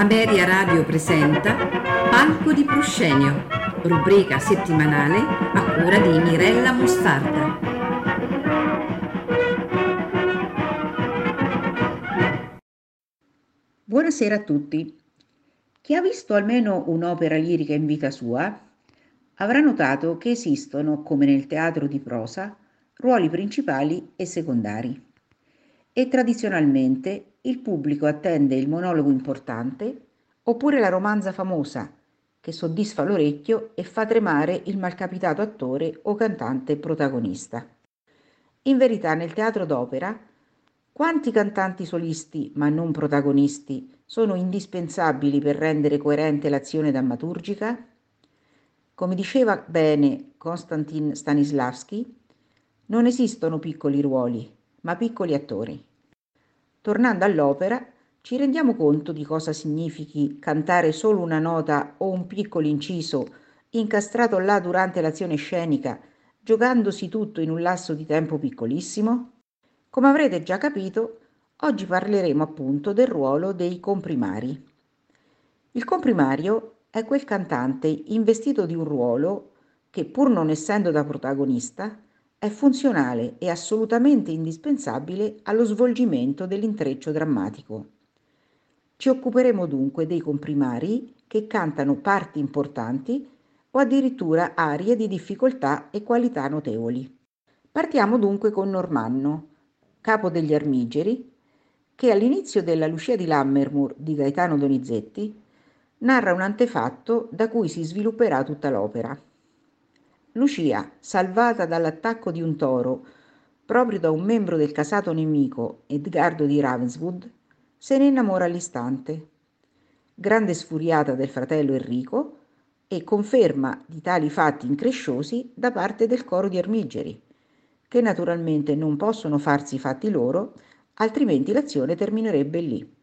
Ameria Radio presenta Palco di Proscenio, rubrica settimanale a cura di Mirella Mostarda. Buonasera a tutti. Chi ha visto almeno un'opera lirica in vita sua avrà notato che esistono, come nel teatro di prosa, ruoli principali e secondari. E tradizionalmente il pubblico attende il monologo importante oppure la romanza famosa che soddisfa l'orecchio e fa tremare il malcapitato attore o cantante protagonista. In verità nel teatro d'opera quanti cantanti solisti, ma non protagonisti, sono indispensabili per rendere coerente l'azione drammaturgica? Come diceva bene Konstantin Stanislavski, non esistono piccoli ruoli, ma piccoli attori. Tornando all'opera, ci rendiamo conto di cosa significhi cantare solo una nota o un piccolo inciso incastrato là durante l'azione scenica, giocandosi tutto in un lasso di tempo piccolissimo? Come avrete già capito, oggi parleremo appunto del ruolo dei comprimari. Il comprimario è quel cantante investito di un ruolo che, pur non essendo da protagonista, è funzionale e assolutamente indispensabile allo svolgimento dell'intreccio drammatico. Ci occuperemo dunque dei comprimari che cantano parti importanti o addirittura arie di difficoltà e qualità notevoli. Partiamo dunque con Normanno, capo degli Armigeri, che all'inizio della Lucia di Lammermoor di Gaetano Donizetti narra un antefatto da cui si svilupperà tutta l'opera. Lucia, salvata dall'attacco di un toro proprio da un membro del casato nemico Edgardo di Ravenswood, se ne innamora all'istante. Grande sfuriata del fratello Enrico e conferma di tali fatti incresciosi da parte del coro di Armigeri, che naturalmente non possono farsi i fatti loro, altrimenti l'azione terminerebbe lì.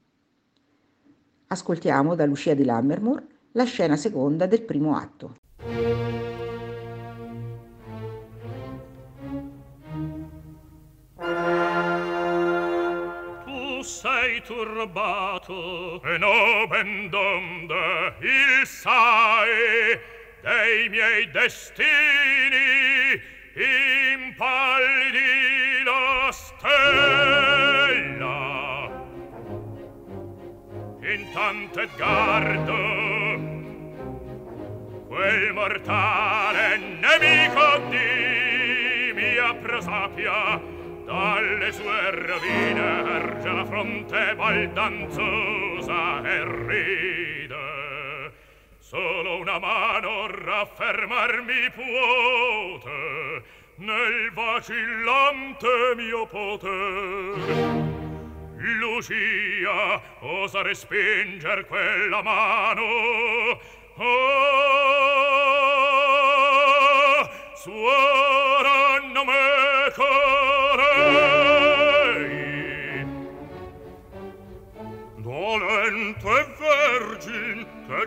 Ascoltiamo da Lucia di Lammermoor la scena seconda del primo atto. sei turbato e nomen donde il sai dei miei destini impallidi la stella. Intanto Edgardo quel mortale nemico di mia prosapia dalle sue rovine erge la fronte baldanzosa e ride. Solo una mano raffermarmi puote nel vacillante mio potere Lucia osa respinger quella mano? Oh, suora nome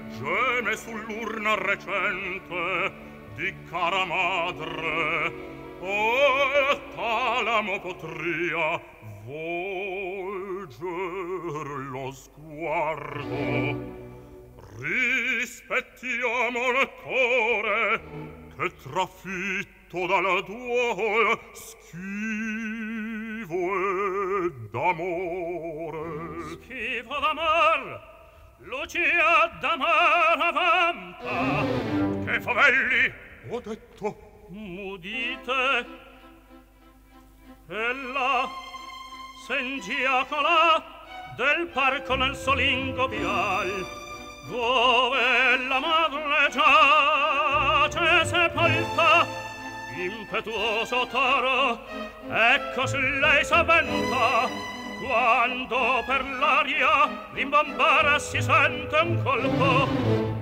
che geme sull'urna recente di cara madre. O talamo potria volger lo sguardo. Rispettiamo il cuore che trafitto dalla duol schivo d'amore schivo d'amore Lucia da vampa Che favelli ho detto. Mudite. Ella Sengiacola Del parco nel solingo vial Dove la madre giace sepolta Impetuoso toro Ecco su lei s'avventa quando per l'aria rimbombare si sente un colpo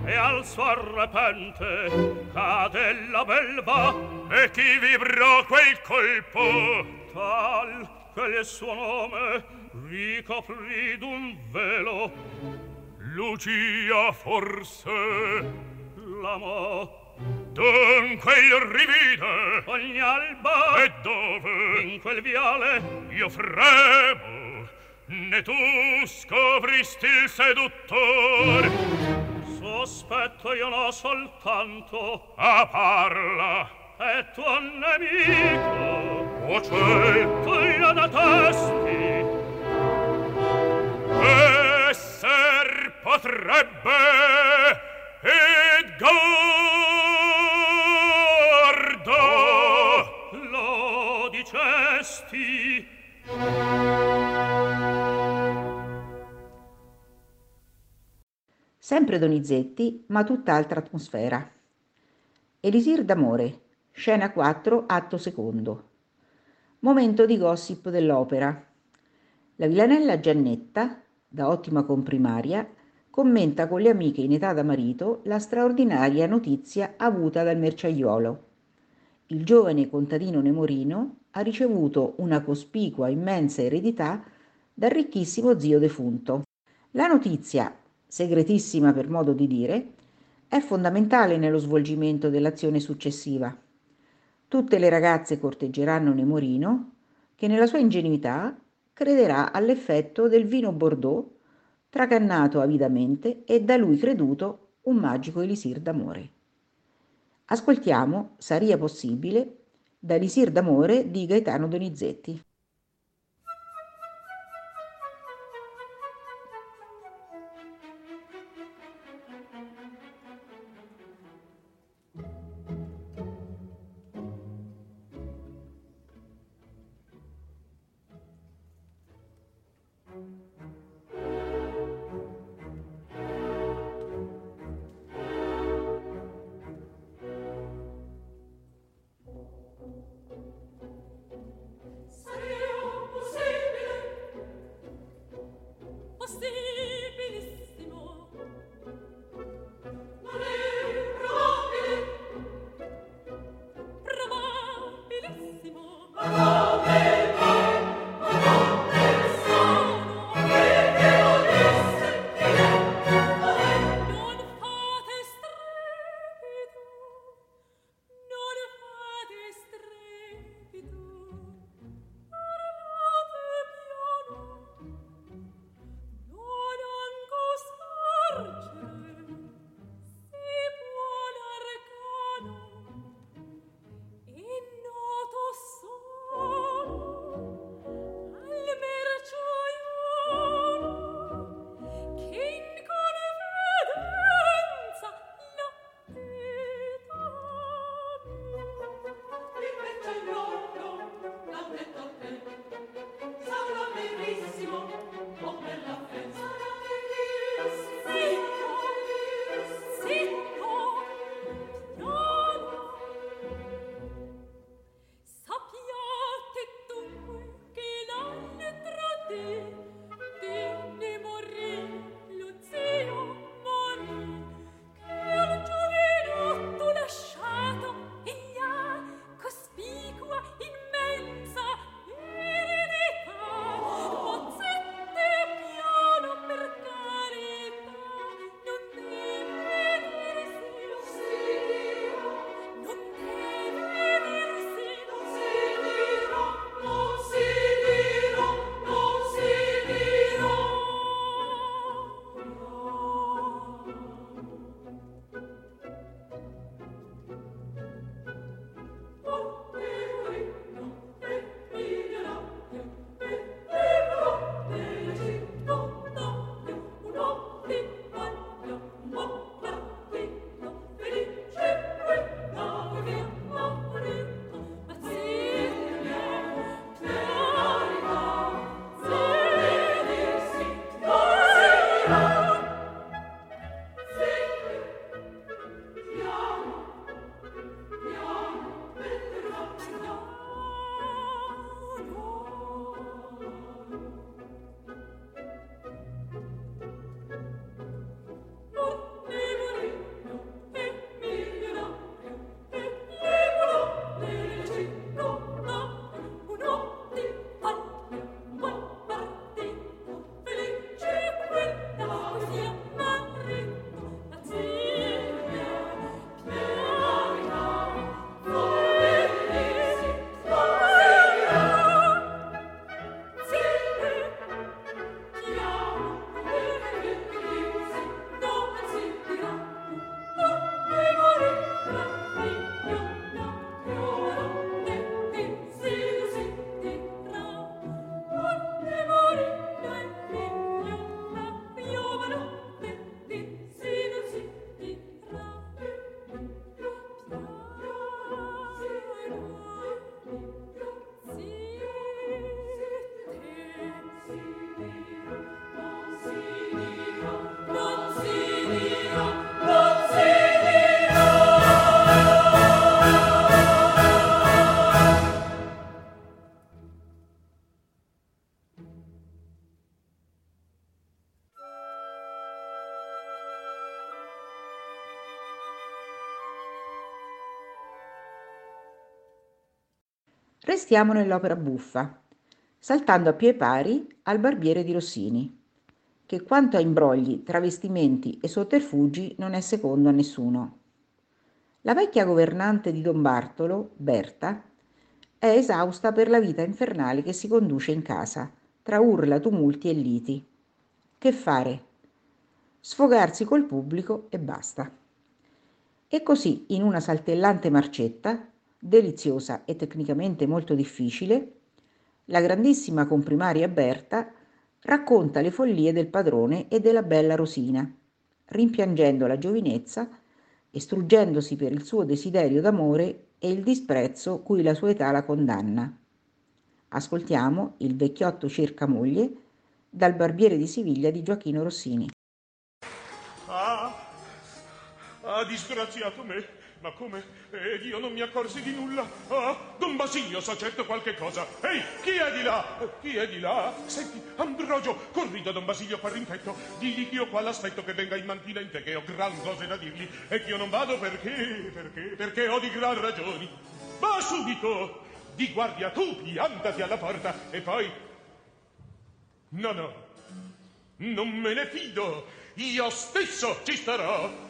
e al suo repente cade la belva e chi vibrò quel colpo? Tal che il suo nome ricoprì d'un velo. Lucia forse l'amò. Dunque il rivide Ogni alba E dove? In quel viale Io fremo né tu scopristi il seduttor sospetto io no soltanto. A parla. È tuo nemico. O c'è tu io da testi. Esser potrebbe Edgar Sempre Donizetti, ma tutt'altra atmosfera. Elisir d'amore, scena 4, atto secondo. Momento di gossip dell'opera. La villanella Giannetta, da ottima comprimaria, commenta con le amiche in età da marito la straordinaria notizia avuta dal merciaiolo. Il giovane contadino Nemorino ha ricevuto una cospicua immensa eredità dal ricchissimo zio defunto. La notizia segretissima per modo di dire, è fondamentale nello svolgimento dell'azione successiva. Tutte le ragazze corteggeranno Nemorino, che nella sua ingenuità crederà all'effetto del vino Bordeaux, tracannato avidamente e da lui creduto un magico elisir d'amore. Ascoltiamo Saria possibile da d'amore di Gaetano Donizetti. Restiamo nell'opera buffa, saltando a pie pari al barbiere di Rossini, che quanto a imbrogli, travestimenti e sotterfugi non è secondo a nessuno. La vecchia governante di Don Bartolo, Berta, è esausta per la vita infernale che si conduce in casa, tra urla, tumulti e liti. Che fare? Sfogarsi col pubblico e basta. E così, in una saltellante marcetta, deliziosa e tecnicamente molto difficile, la grandissima comprimaria Berta racconta le follie del padrone e della bella Rosina, rimpiangendo la giovinezza e struggendosi per il suo desiderio d'amore e il disprezzo cui la sua età la condanna. Ascoltiamo Il vecchiotto cerca moglie dal barbiere di Siviglia di Gioacchino Rossini. Ah, ah disgraziato me! Ma come? Ed io non mi accorsi di nulla. Ah, Don Basilio sa certo qualche cosa. Ehi, chi è di là? Chi è di là? Senti, Ambrogio, corri da Don Basilio qua rimpetto. Digli che io qua l'aspetto che venga in mantina in te, che ho gran cose da dirgli. E che io non vado perché, perché, perché ho di gran ragioni. Va subito! Di guardia tu, piantati alla porta, e poi... No, no, non me ne fido. Io stesso ci starò.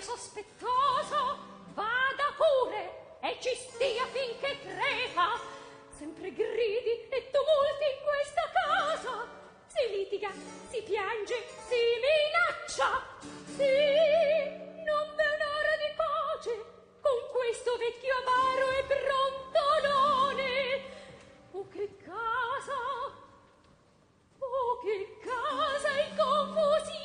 Vecchio sospettoso, vada pure e ci stia finché crepa. Sempre gridi e tumulti in questa casa. Si litiga, si piange, si minaccia. Sì, non v'è un'ora di pace con questo vecchio amaro e brontolone. Oh, che casa! Oh, che casa in confusione!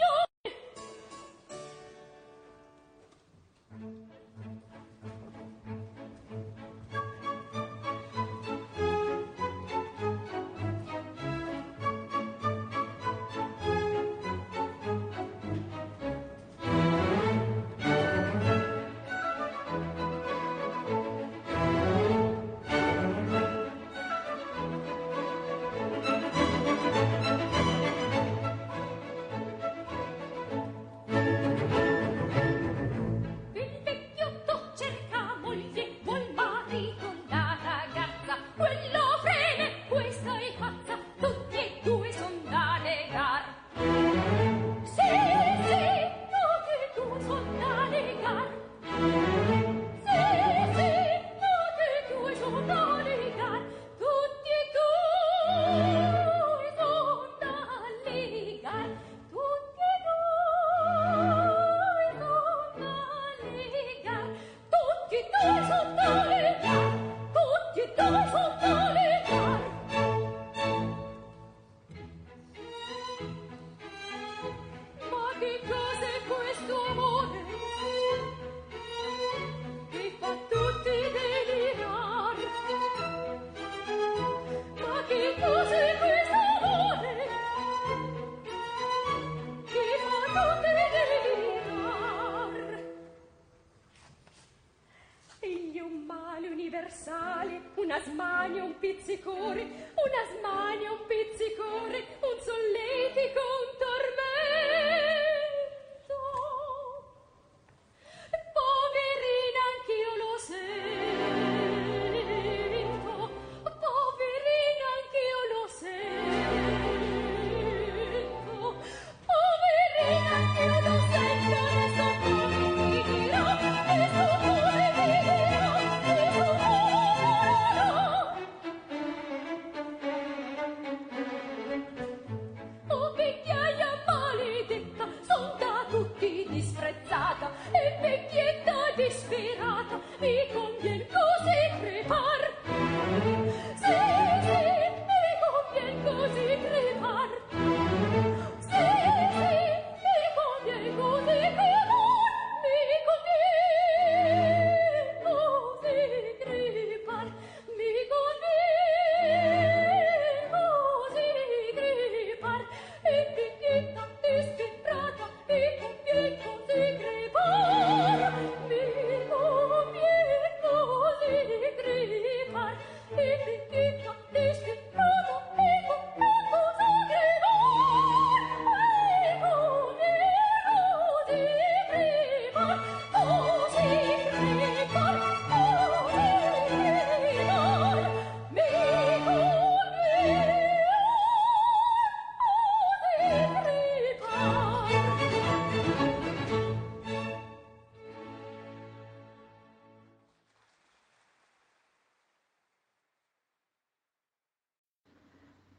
spezzata e quer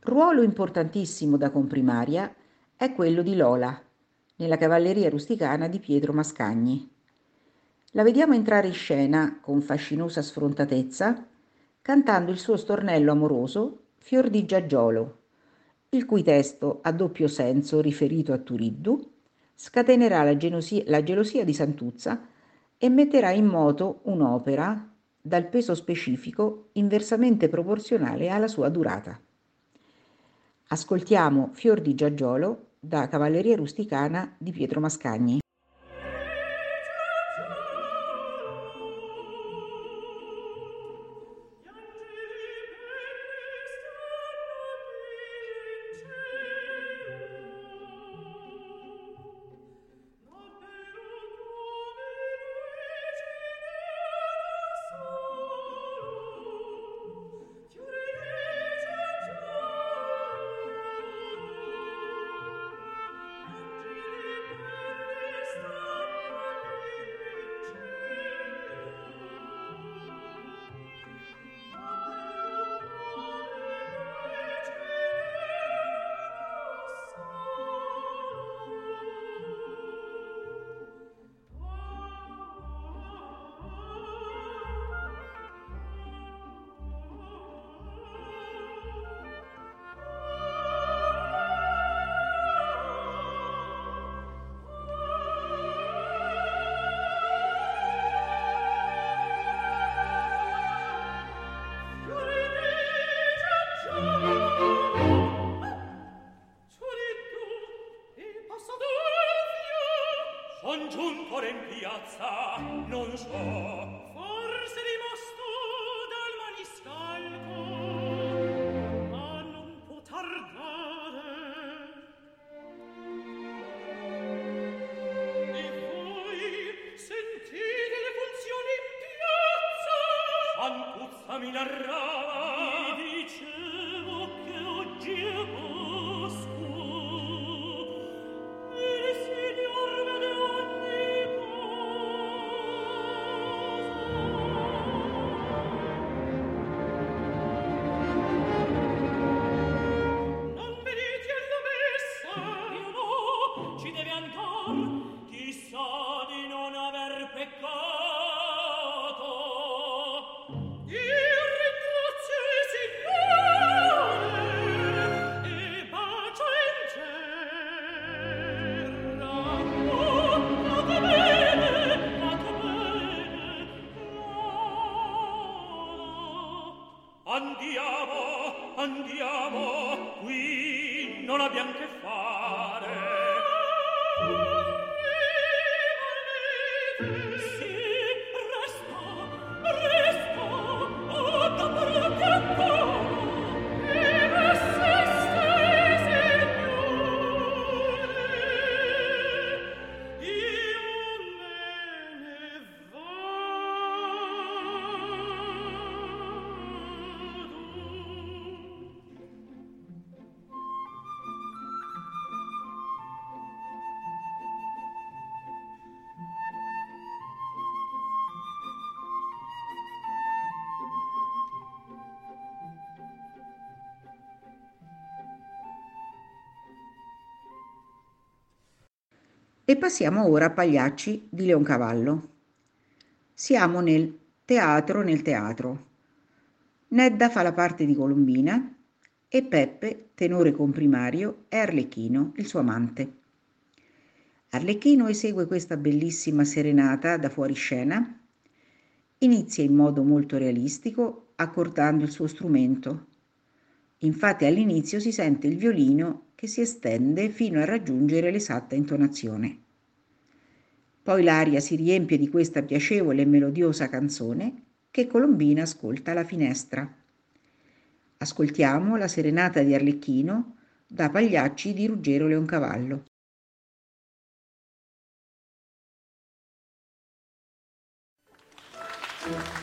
Ruolo importantissimo da comprimaria è quello di Lola, nella cavalleria rusticana di Pietro Mascagni. La vediamo entrare in scena con fascinosa sfrontatezza, cantando il suo stornello amoroso Fior di Giaggiolo, il cui testo a doppio senso riferito a Turiddu scatenerà la gelosia, la gelosia di Santuzza e metterà in moto un'opera dal peso specifico inversamente proporzionale alla sua durata. Ascoltiamo Fior di Giaggiolo da Cavalleria Rusticana di Pietro Mascagni. piazza non so. E passiamo ora a Pagliacci di Leoncavallo. Siamo nel teatro nel teatro. Nedda fa la parte di Colombina e Peppe, tenore comprimario, è Arlecchino, il suo amante. Arlecchino esegue questa bellissima serenata da fuori scena. Inizia in modo molto realistico, accordando il suo strumento. Infatti all'inizio si sente il violino che si estende fino a raggiungere l'esatta intonazione. Poi l'aria si riempie di questa piacevole e melodiosa canzone che Colombina ascolta alla finestra. Ascoltiamo la serenata di Arlecchino da Pagliacci di Ruggero Leoncavallo. Colombina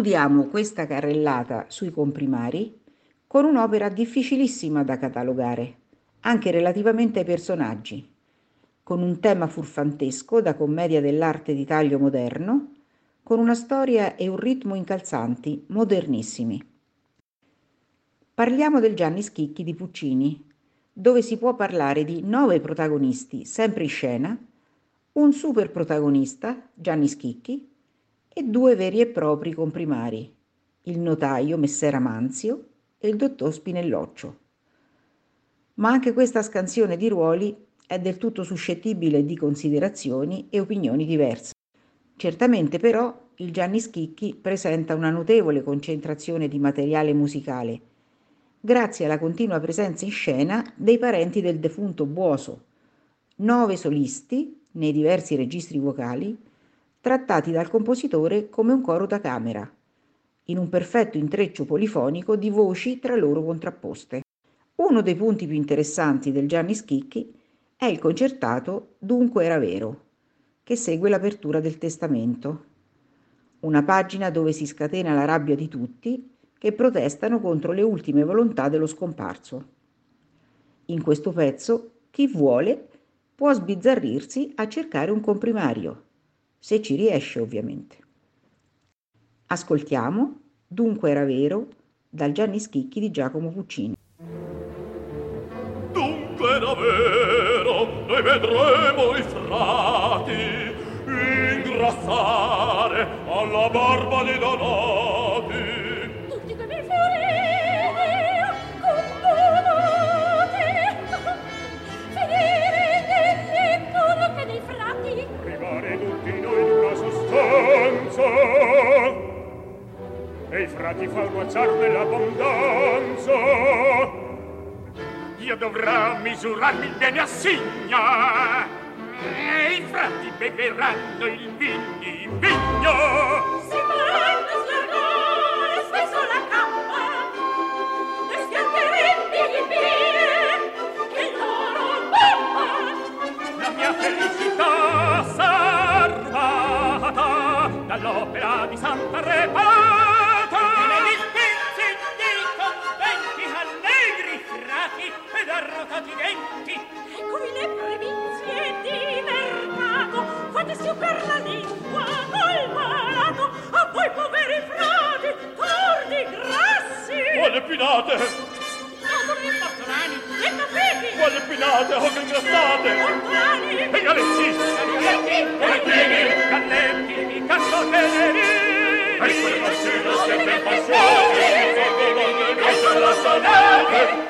Concludiamo questa carrellata sui comprimari con un'opera difficilissima da catalogare, anche relativamente ai personaggi, con un tema furfantesco da commedia dell'arte di taglio moderno, con una storia e un ritmo incalzanti, modernissimi. Parliamo del Gianni Schicchi di Puccini, dove si può parlare di nove protagonisti sempre in scena, un super protagonista, Gianni Schicchi, e due veri e propri comprimari, il notaio Messera Manzio e il dottor Spinelloccio. Ma anche questa scansione di ruoli è del tutto suscettibile di considerazioni e opinioni diverse. Certamente però il Gianni Schicchi presenta una notevole concentrazione di materiale musicale, grazie alla continua presenza in scena dei parenti del defunto Buoso, nove solisti nei diversi registri vocali, trattati dal compositore come un coro da camera, in un perfetto intreccio polifonico di voci tra loro contrapposte. Uno dei punti più interessanti del Gianni Schicchi è il concertato Dunque era vero, che segue l'apertura del testamento, una pagina dove si scatena la rabbia di tutti che protestano contro le ultime volontà dello scomparso. In questo pezzo chi vuole può sbizzarrirsi a cercare un comprimario se ci riesce ovviamente. Ascoltiamo Dunque era vero dal Gianni Schicchi di Giacomo Puccini. Dunque era vero, noi vedremo i frati ingrassare alla barba di Donati e i frati fa guacciar dell'abbondanza io dovrò misurarmi il bene a signa. E i frati beveranno il vigno in vigno si faranno slargare spesso la cappa e schianteretti gli bire che loro bomba la mia felicità salvata dall'opera di Santa Repa arrotati denti eccovi le primizie di mercato fate su per la lingua col malato a voi poveri frati tordi grassi quale pinate Adori pastorani e capiti quale pinate o che ingrassate ortolani e galetti galetti galetti galletti di cazzo teneri Ecco le passioni, siete passioni, ecco la sonate, al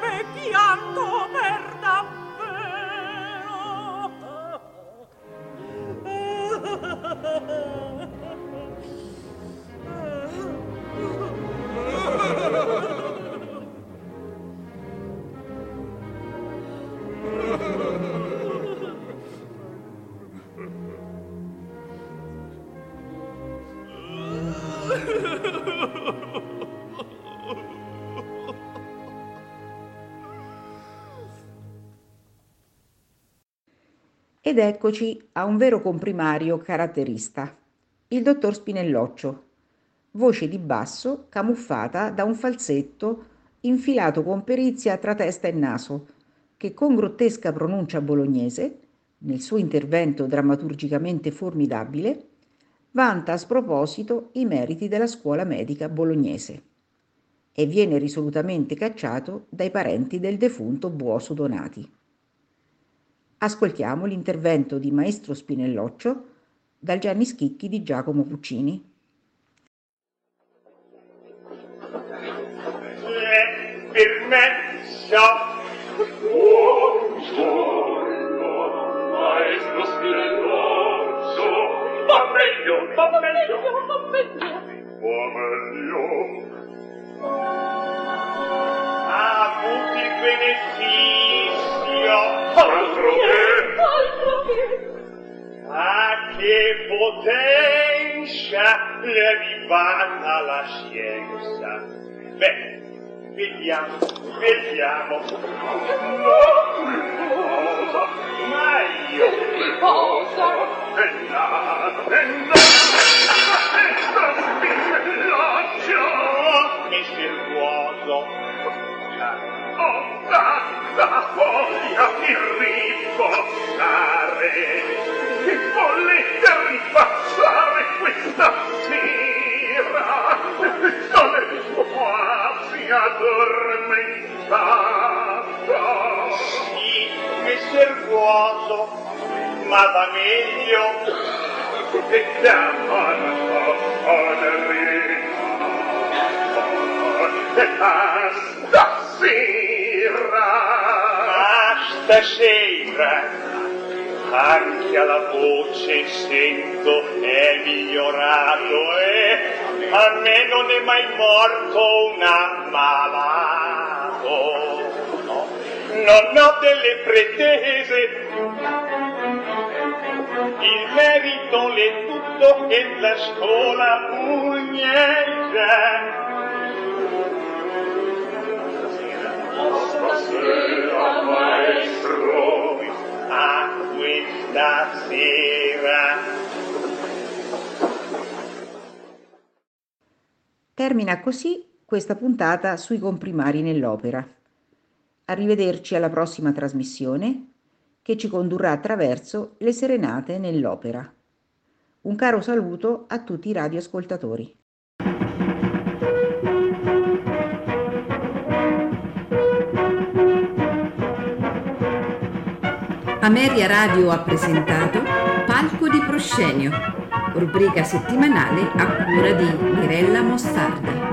杨多美 Ed eccoci a un vero comprimario caratterista, il dottor Spinelloccio, voce di basso camuffata da un falsetto infilato con perizia tra testa e naso, che con grottesca pronuncia bolognese, nel suo intervento drammaturgicamente formidabile, vanta a sproposito i meriti della scuola medica bolognese e viene risolutamente cacciato dai parenti del defunto Buoso Donati. Ascoltiamo l'intervento di Maestro Spinelloccio dal Gianni Schicchi di Giacomo Puccini. permessa buongiorno maestro Spinelloccio. Va meglio va meglio va meglio. Va meglio. Ha avuto il beneficio altro che altro che a che potenza è arrivata la scienza beh Vediamo, vediamo. Cosa? Ma io... Cosa? E là, ma va meglio. Vediamo la poverina. Stasera. Ma stasera anche alla voce sento è migliorato e a me non è mai morto un ammalato no non ho delle pretese il merito l'è tutto e la scuola pugnetta stasera maestro a questa sera. Termina così questa puntata sui comprimari nell'opera. Arrivederci alla prossima trasmissione che ci condurrà attraverso le serenate nell'opera. Un caro saluto a tutti i radioascoltatori. Ameria Radio ha presentato Palco di Proscenio, rubrica settimanale a cura di Mirella Mostardi.